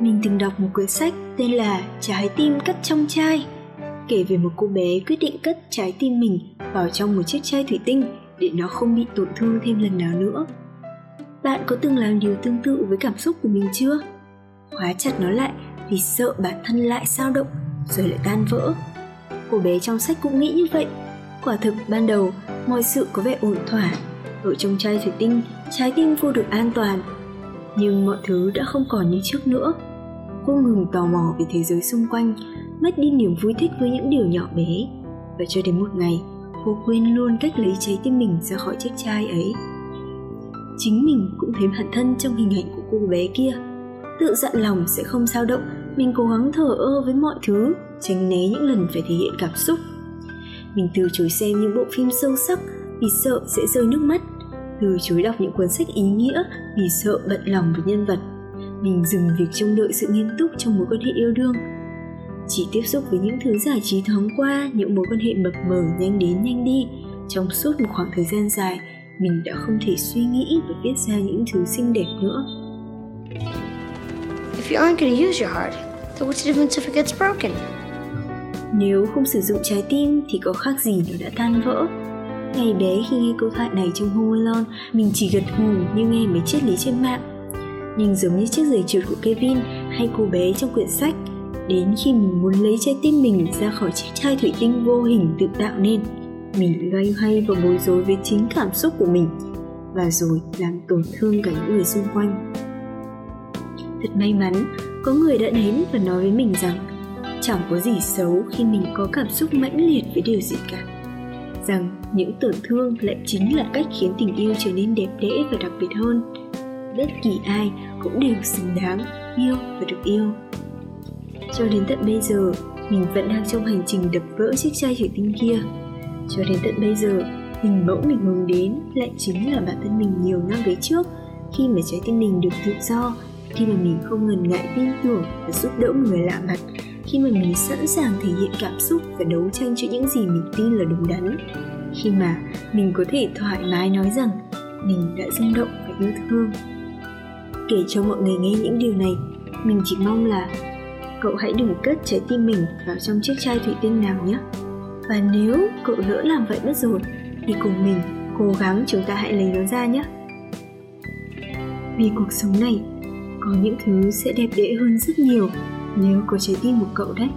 Mình từng đọc một quyển sách tên là Trái tim cất trong chai kể về một cô bé quyết định cất trái tim mình vào trong một chiếc chai thủy tinh để nó không bị tổn thương thêm lần nào nữa. Bạn có từng làm điều tương tự với cảm xúc của mình chưa? Khóa chặt nó lại vì sợ bản thân lại sao động rồi lại tan vỡ. Cô bé trong sách cũng nghĩ như vậy. Quả thực ban đầu mọi sự có vẻ ổn thỏa. Ở trong chai thủy tinh, trái tim vô được an toàn. Nhưng mọi thứ đã không còn như trước nữa. Cô ngừng tò mò về thế giới xung quanh, mất đi niềm vui thích với những điều nhỏ bé. Và cho đến một ngày, cô quên luôn cách lấy trái tim mình ra khỏi chiếc chai ấy. Chính mình cũng thấy bản thân trong hình ảnh của cô bé kia. Tự dặn lòng sẽ không sao động, mình cố gắng thở ơ với mọi thứ, tránh né những lần phải thể hiện cảm xúc. Mình từ chối xem những bộ phim sâu sắc vì sợ sẽ rơi nước mắt, từ chối đọc những cuốn sách ý nghĩa vì sợ bận lòng với nhân vật. Mình dừng việc trông đợi sự nghiêm túc trong mối quan hệ yêu đương chỉ tiếp xúc với những thứ giải trí thoáng qua những mối quan hệ mập mờ nhanh đến nhanh đi trong suốt một khoảng thời gian dài mình đã không thể suy nghĩ và viết ra những thứ xinh đẹp nữa If you aren't use your heart, then what's the difference if it gets broken? Nếu không sử dụng trái tim thì có khác gì nó đã tan vỡ. Ngày bé khi nghe câu thoại này trong Home Alone, mình chỉ gật gù như nghe mấy triết lý trên mạng. Nhưng giống như chiếc giày trượt của Kevin hay cô bé trong quyển sách, đến khi mình muốn lấy trái tim mình ra khỏi chiếc chai thủy tinh vô hình tự tạo nên mình loay hoay và bối rối với chính cảm xúc của mình và rồi làm tổn thương cả những người xung quanh. Thật may mắn có người đã đến và nói với mình rằng chẳng có gì xấu khi mình có cảm xúc mãnh liệt với điều gì cả. Rằng những tổn thương lại chính là cách khiến tình yêu trở nên đẹp đẽ và đặc biệt hơn bất kỳ ai cũng đều xứng đáng yêu và được yêu. Cho đến tận bây giờ, mình vẫn đang trong hành trình đập vỡ chiếc chai thủy tinh kia. Cho đến tận bây giờ, hình mẫu mình hướng đến lại chính là bản thân mình nhiều năm về trước. Khi mà trái tim mình được tự do khi mà mình không ngần ngại tin tưởng và giúp đỡ người lạ mặt khi mà mình sẵn sàng thể hiện cảm xúc và đấu tranh cho những gì mình tin là đúng đắn. Khi mà mình có thể thoải mái nói rằng mình đã rung động và yêu thương kể cho mọi người nghe những điều này. Mình chỉ mong là cậu hãy đừng cất trái tim mình vào trong chiếc chai thủy tinh nào nhé. Và nếu cậu lỡ làm vậy mất rồi, thì cùng mình cố gắng chúng ta hãy lấy nó ra nhé. Vì cuộc sống này, có những thứ sẽ đẹp đẽ hơn rất nhiều nếu có trái tim của cậu đấy.